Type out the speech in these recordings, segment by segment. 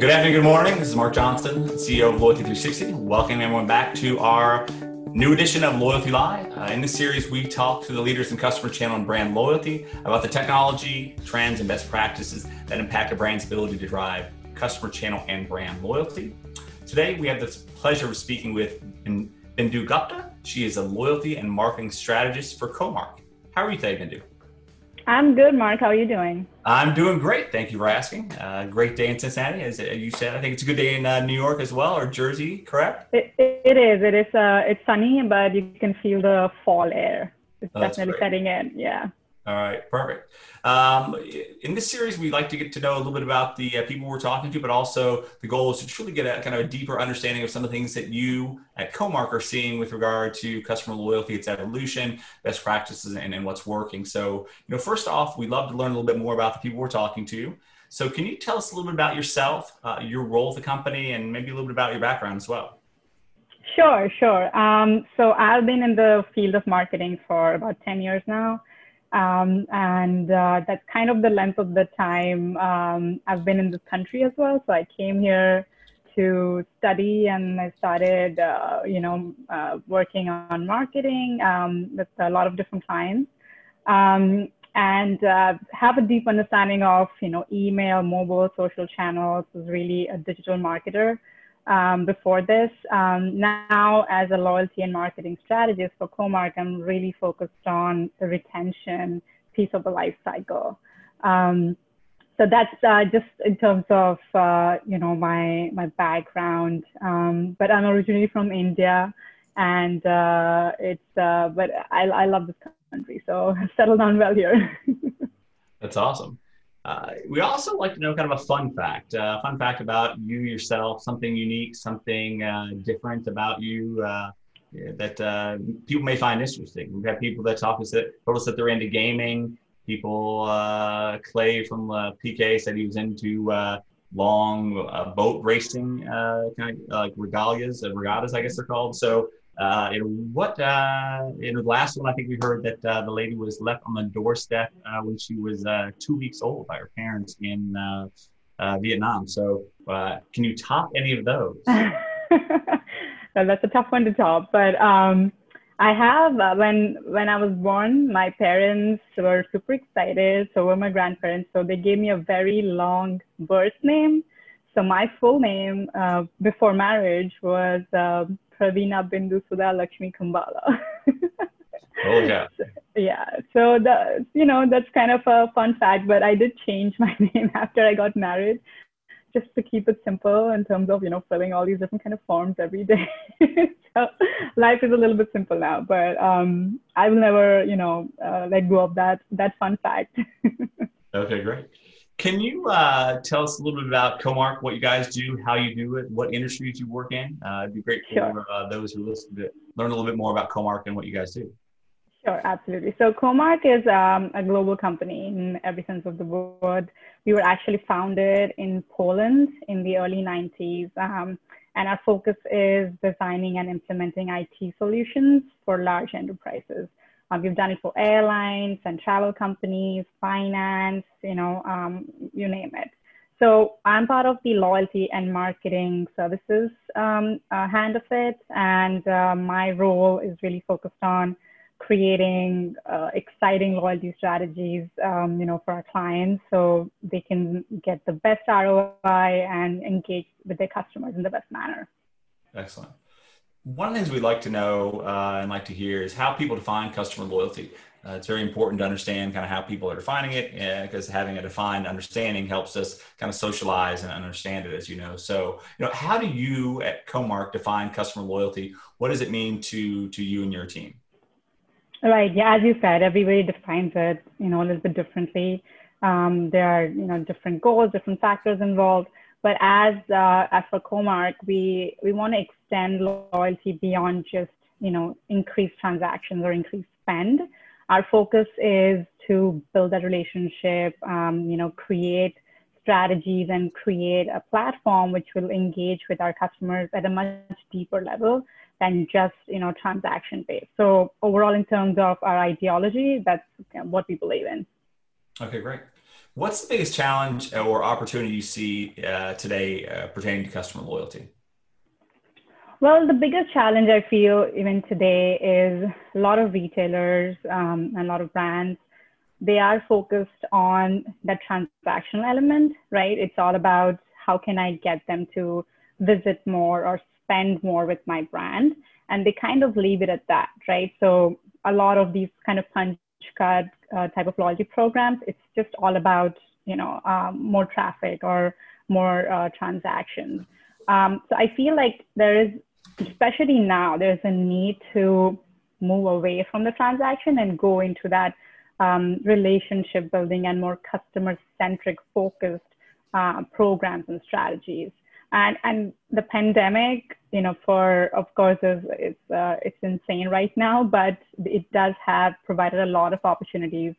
Good afternoon, good morning. This is Mark Johnston, CEO of Loyalty 360. Welcome everyone back to our new edition of Loyalty Live. Uh, in this series, we talk to the leaders in customer channel and brand loyalty about the technology, trends, and best practices that impact a brand's ability to drive customer channel and brand loyalty. Today, we have the pleasure of speaking with Bindu Gupta. She is a loyalty and marketing strategist for Comarch. How are you today, Bindu? I'm good, Mark. How are you doing? I'm doing great. Thank you for asking. Uh, great day in Cincinnati, as you said. I think it's a good day in uh, New York as well, or Jersey, correct? It, it, is. It is. Uh, it's sunny, but you can feel the fall air. It's oh, definitely setting in. Yeah. All right, perfect. Um, in this series, we like to get to know a little bit about the uh, people we're talking to, but also the goal is to truly get a kind of a deeper understanding of some of the things that you at Comarch are seeing with regard to customer loyalty, its evolution, best practices, and, and what's working. So, you know, first off, we'd love to learn a little bit more about the people we're talking to. So, can you tell us a little bit about yourself, uh, your role at the company, and maybe a little bit about your background as well? Sure, sure. Um, so, I've been in the field of marketing for about 10 years now. Um, and uh, that's kind of the length of the time um, I've been in this country as well. So I came here to study and I started, uh, you know, uh, working on marketing um, with a lot of different clients. Um, and uh, have a deep understanding of, you know, email, mobile, social channels, was really a digital marketer um, before this. Um, now, as a loyalty and marketing strategist for Comarch, I'm really focused on the retention piece of the life cycle. Um, so that's uh, just in terms of uh, you know my my background. Um, but I'm originally from India, and uh, it's uh, but I, I love this country, so I've settled down well here. that's awesome. Uh, we also like to know kind of a fun fact, uh, fun fact about you yourself, something unique, something uh, different about you uh, that uh, people may find interesting. We've had people that talk us that told us that they're into gaming. People, Clay from PK said he was into long boat racing, kind of like regalias, regattas, I guess they're called. So uh, what uh, in the last one, I think we heard that uh, the lady was left on the doorstep uh, when she was uh, two weeks old by her parents in Vietnam. So, can you top any of those? That's a tough one to top, but um, I have when when I was born, my parents were super excited. So were my grandparents. So they gave me a very long birth name. So my full name before marriage was. Um, Pravina Bindu Sudha Lakshmi Kambala. oh yeah. yeah. So the you know that's kind of a fun fact, but I did change my name after I got married, just to keep it simple in terms of you know filling all these different kind of forms every day. so life is a little bit simple now, but um, I will never you know uh, let go of that that fun fact. okay, great. Can you uh, tell us a little bit about Comarch, what you guys do, how you do it, what industries you work in? Uh, it'd be great for sure. uh, those who listen to learn a little bit more about Comarch and what you guys do. Sure, absolutely. So Comarch is um, a global company in every sense of the word. We were actually founded in Poland in the early 90s. Um, and our focus is designing and implementing IT solutions for large enterprises. Um, we've done it for airlines and travel companies, finance, you know, um, you name it. So I'm part of the loyalty and marketing services um, uh, hand of it, and uh, my role is really focused on creating uh, exciting loyalty strategies, um, you know, for our clients, so they can get the best ROI and engage with their customers in the best manner. Excellent one of the things we'd like to know uh, and like to hear is how people define customer loyalty. Uh, it's very important to understand kind of how people are defining it because uh, having a defined understanding helps us kind of socialize and understand it, as you know. So, you know, how do you at Comarch define customer loyalty? What does it mean to to you and your team? Right. Yeah. As you said, everybody defines it, you know, a little bit differently. Um, there are, you know, different goals, different factors involved. But as uh, as for Comarch, we we want to extend loyalty beyond just you know increased transactions or increased spend. Our focus is to build that relationship, um, you know, create strategies and create a platform which will engage with our customers at a much deeper level than just you know transaction based. So overall, in terms of our ideology, that's what we believe in. Okay, great. What's the biggest challenge or opportunity you see uh, today uh, pertaining to customer loyalty? Well, the biggest challenge I feel even today is a lot of retailers um, and a lot of brands. They are focused on that transactional element, right? It's all about how can I get them to visit more or spend more with my brand, and they kind of leave it at that, right? So a lot of these kind of punch card uh, type of loyalty programs, it's just all about you know um, more traffic or more uh, transactions. Um, so I feel like there is especially now, there's a need to move away from the transaction and go into that um, relationship building and more customer centric focused uh, programs and strategies. And, and the pandemic, you know, for of course is it's uh, it's insane right now, but it does have provided a lot of opportunities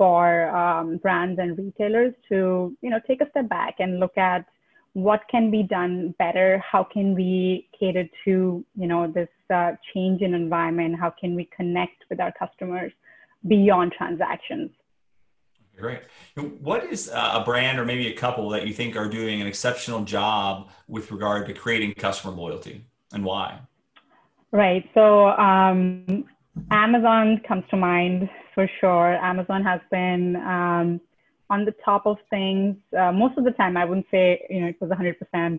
for um, brands and retailers to you know take a step back and look at what can be done better. How can we cater to you know this uh, change in environment? How can we connect with our customers beyond transactions? Great. What is a brand or maybe a couple that you think are doing an exceptional job with regard to creating customer loyalty and why? Right. So um, amazon comes to mind for sure amazon has been um, on the top of things. Uh, most of the time, I wouldn't say you know it was 100%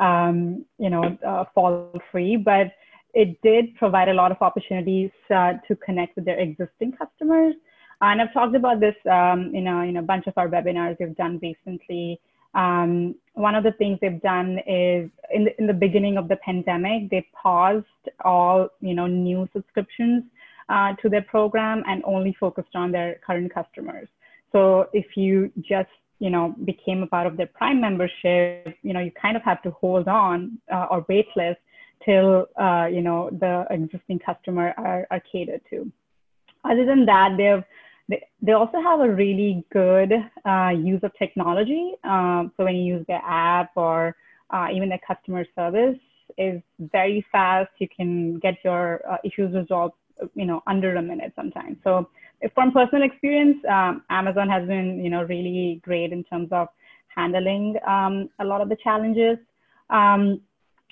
um, you know uh, fault free, but it did provide a lot of opportunities uh, to connect with their existing customers. And I've talked about this um, in, a, in a bunch of our webinars we've done recently. Um, one of the things they've done is in the, in the beginning of the pandemic, they paused all you know new subscriptions uh, to their program and only focused on their current customers. So if you just you know became a part of their Prime membership, you know you kind of have to hold on uh, or waitlist till uh, you know the existing customer are, are catered to. Other than that, they've they, they also have a really good uh, use of technology. Um, so when you use their app or uh, even their customer service is very fast. You can get your uh, issues resolved, you know, under a minute sometimes. So from personal experience, um, Amazon has been, you know, really great in terms of handling um, a lot of the challenges. Um,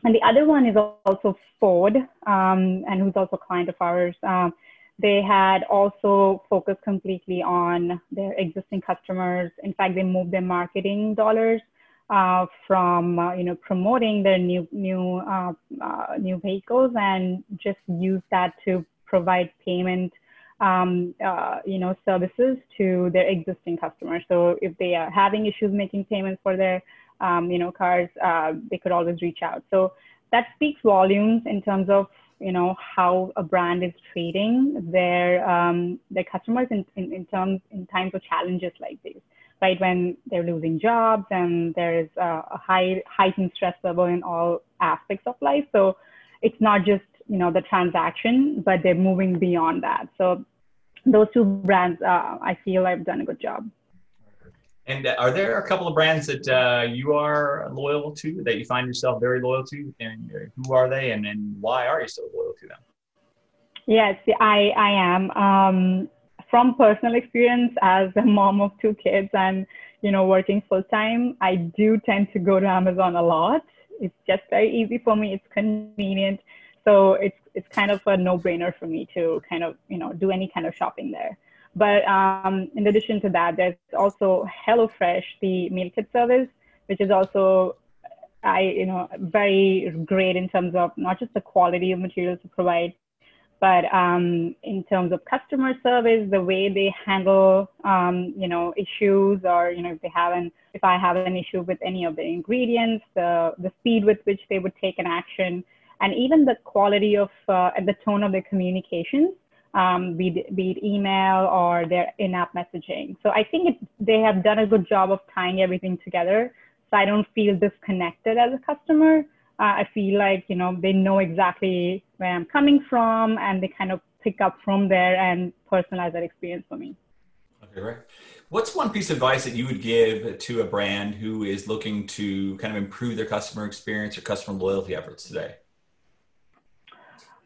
and the other one is also Ford, um, and who's also a client of ours. Um, they had also focused completely on their existing customers. In fact, they moved their marketing dollars uh, from uh, you know promoting their new new uh, uh new vehicles and just use that to provide payment um, uh, you know, services to their existing customers. So if they are having issues making payments for their, um, you know, cars, uh, they could always reach out. So that speaks volumes in terms of, you know, how a brand is treating their um, their customers in, in, in terms in times of challenges like these, right? When they're losing jobs and there is a high heightened stress level in all aspects of life. So it's not just you know the transaction, but they're moving beyond that. So those two brands, uh, I feel I've done a good job. And are there a couple of brands that uh, you are loyal to that you find yourself very loyal to? And who are they, and, and why are you so loyal to them? Yes, I I am. Um, from personal experience, as a mom of two kids and you know working full time, I do tend to go to Amazon a lot. It's just very easy for me. It's convenient so it's it's kind of a no-brainer for me to kind of you know do any kind of shopping there. But um, in addition to that, there's also HelloFresh, the meal kit service, which is also I you know very great in terms of not just the quality of materials to provide, but um, in terms of customer service, the way they handle um, you know issues or you know if they have an if I have an issue with any of the ingredients, the the speed with which they would take an action and even the quality of uh, the tone of their communications, um, be, it, be it email or their in-app messaging. So I think it, they have done a good job of tying everything together. So I don't feel disconnected as a customer. Uh, I feel like you know they know exactly where I'm coming from, and they kind of pick up from there and personalize that experience for me. Okay, right. What's one piece of advice that you would give to a brand who is looking to kind of improve their customer experience or customer loyalty efforts today?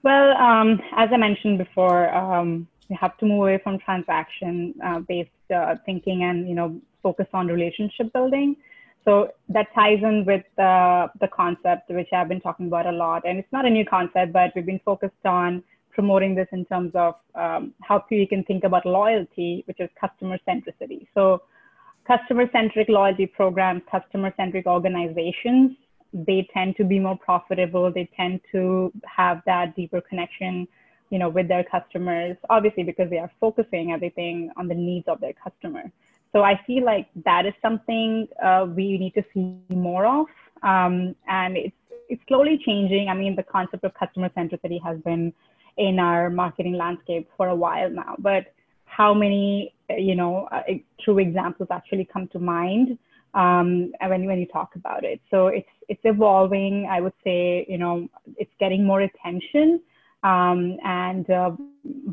Well, um, as I mentioned before, um, we have to move away from transaction uh, uh, thinking and you know focus on relationship building. So that ties in with uh, the concept which I've been talking about a lot, and it's not a new concept, but we've been focused on promoting this in terms of um, how you can think about loyalty, which is customer centricity. So customer centric loyalty programs, customer centric organizations, they tend to be more profitable. They tend to have that deeper connection, you know, with their customers, obviously because they are focusing everything on the needs of their customer. So I feel like that is something uh, we need to see more of. Um, and it's, it's slowly changing. I mean, the concept of customer centricity has been in our marketing landscape for a while now, but how many, you know, uh, true examples actually come to mind um, when, when you talk about it. So it's, it's evolving. I would say, you know, it's getting more attention um, and uh,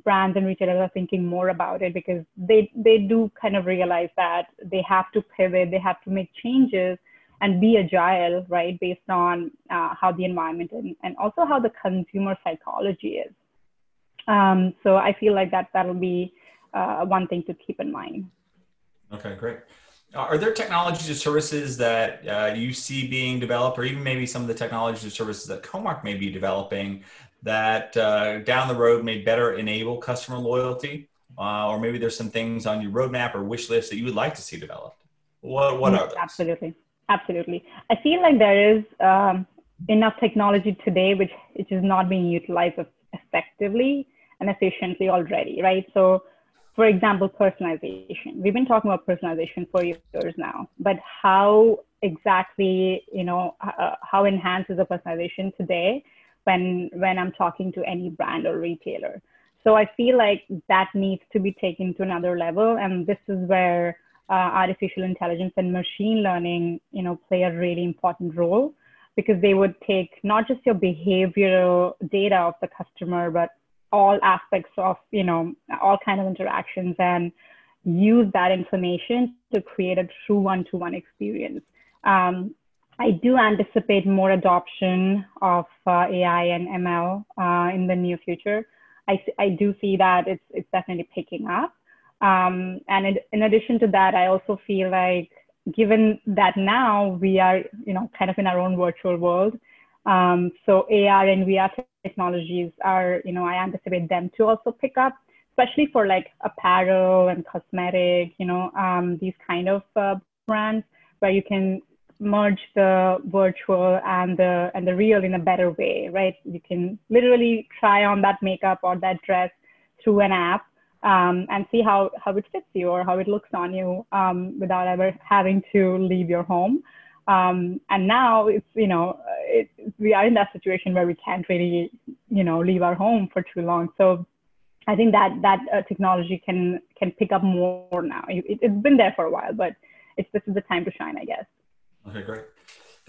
brands and retailers are thinking more about it because they they do kind of realize that they have to pivot, they have to make changes and be agile, right, based on uh, how the environment and, and also how the consumer psychology is. Um, so I feel like that that'll be uh, one thing to keep in mind. Okay, great. Are there technologies or services that uh, you see being developed, or even maybe some of the technologies or services that Comarch may be developing that uh, down the road may better enable customer loyalty? Uh, or maybe there's some things on your roadmap or wish list that you would like to see developed. What, what are those? Absolutely. Absolutely. I feel like there is um, enough technology today which, which is not being utilized effectively and efficiently already, right? So, for example, personalization. We've been talking about personalization for years now, but how exactly, you know, uh, how enhanced is the personalization today when when I'm talking to any brand or retailer. So I feel like that needs to be taken to another level, and this is where uh, artificial intelligence and machine learning, you know, play a really important role because they would take not just your behavioral data of the customer, but all aspects of, you know, all kind of interactions and use that information to create a true one-to-one experience. Um, I do anticipate more adoption of uh, AI and ML uh, in the near future. I, I do see that it's, it's definitely picking up. Um, and it, in addition to that, I also feel like given that now we are, you know, kind of in our own virtual world, um, so AR and VR technologies are, you know, I anticipate them to also pick up, especially for like apparel and cosmetic, you know, um, these kind of uh, brands where you can merge the virtual and the and the real in a better way, right? You can literally try on that makeup or that dress through an app um, and see how how it fits you or how it looks on you um, without ever having to leave your home. Um, and now it's you know it, we are in that situation where we can't really you know leave our home for too long. So I think that that uh, technology can can pick up more now. It, has been there for a while, but it's this is the time to shine, I guess. Okay, great.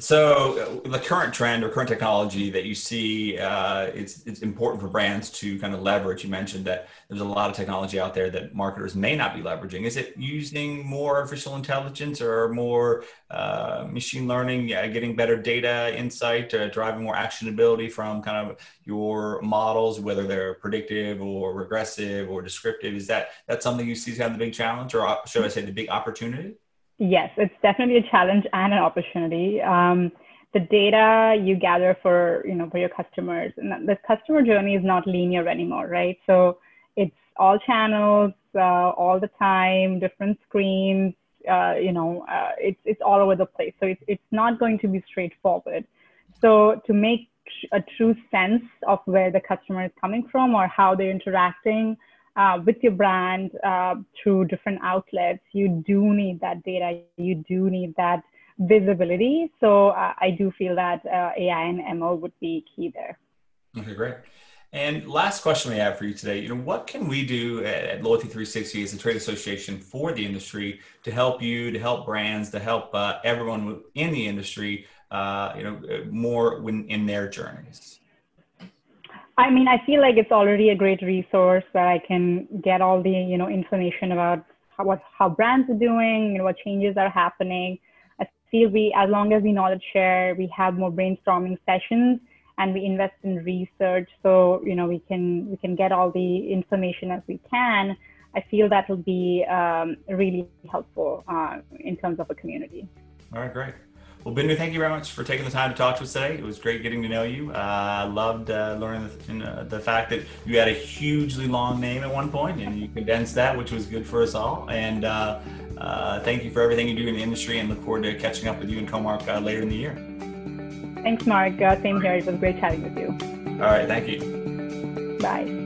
So uh, the current trend or current technology that you see, uh, it's, it's important for brands to kind of leverage. You mentioned that there's a lot of technology out there that marketers may not be leveraging. Is it using more artificial intelligence or more uh, machine learning, yeah, getting better data insight, uh, driving more actionability from kind of your models, whether they're predictive or regressive or descriptive? Is that that's something you see as kind of the big challenge, or uh, should I say the big opportunity? Yes, it's definitely a challenge and an opportunity. Um, the data you gather for you know for your customers, and the customer journey is not linear anymore, right? So it's all channels, uh, all the time, different screens. Uh, you know, uh, it's it's all over the place. So it's it's not going to be straightforward. So to make a true sense of where the customer is coming from or how they're interacting uh, with your brand uh, through different outlets, you do need that data. You do need that visibility. So uh, I do feel that uh, AI and ML would be key there. Okay, great. And last question we have for you today, you know, what can we do at Loyalty 360 as a trade association for the industry to help you, to help brands, to help uh, everyone in the industry, uh, you know, more when, in their journeys? I mean, I feel like it's already a great resource where I can get all the, you know, information about how, what, how brands are doing, know, what changes are happening. I feel we, as long as we knowledge share, we have more brainstorming sessions and we invest in research so you know we can we can get all the information as we can i feel that will be um, really helpful uh, in terms of a community all right great well, Bindu, thank you very much for taking the time to talk to us today. It was great getting to know you. I uh, loved uh, learning the, uh, the, fact that you had a hugely long name at one point and you condensed that, which was good for us all. And uh, uh, thank you for everything you do in the industry and look forward to catching up with you and Comarch uh, later in the year. Thanks, Mark. same here. It was great chatting with you. All right. Thank you. Bye.